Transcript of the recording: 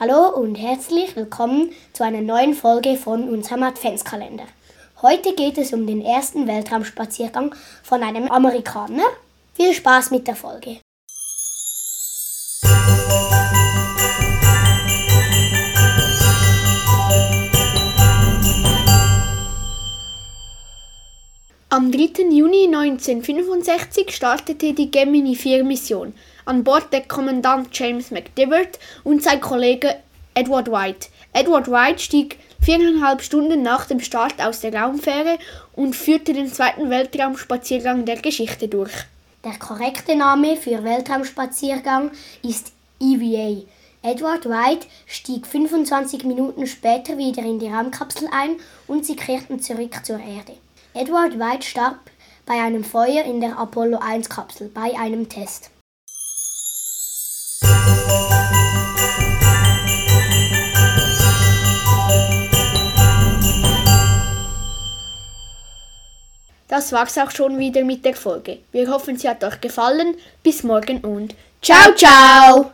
Hallo und herzlich willkommen zu einer neuen Folge von unserem Adventskalender. Heute geht es um den ersten Weltraumspaziergang von einem Amerikaner. Viel Spaß mit der Folge. Am 3. Juni 1965 startete die Gemini 4 Mission an Bord der Kommandant James McDivitt und sein Kollege Edward White. Edward White stieg viereinhalb Stunden nach dem Start aus der Raumfähre und führte den zweiten Weltraumspaziergang der Geschichte durch. Der korrekte Name für Weltraumspaziergang ist EVA. Edward White stieg 25 Minuten später wieder in die Raumkapsel ein und sie kehrten zurück zur Erde. Edward White starb bei einem Feuer in der Apollo 1 Kapsel bei einem Test. Das war's auch schon wieder mit der Folge. Wir hoffen, sie hat euch gefallen. Bis morgen und ciao, ciao!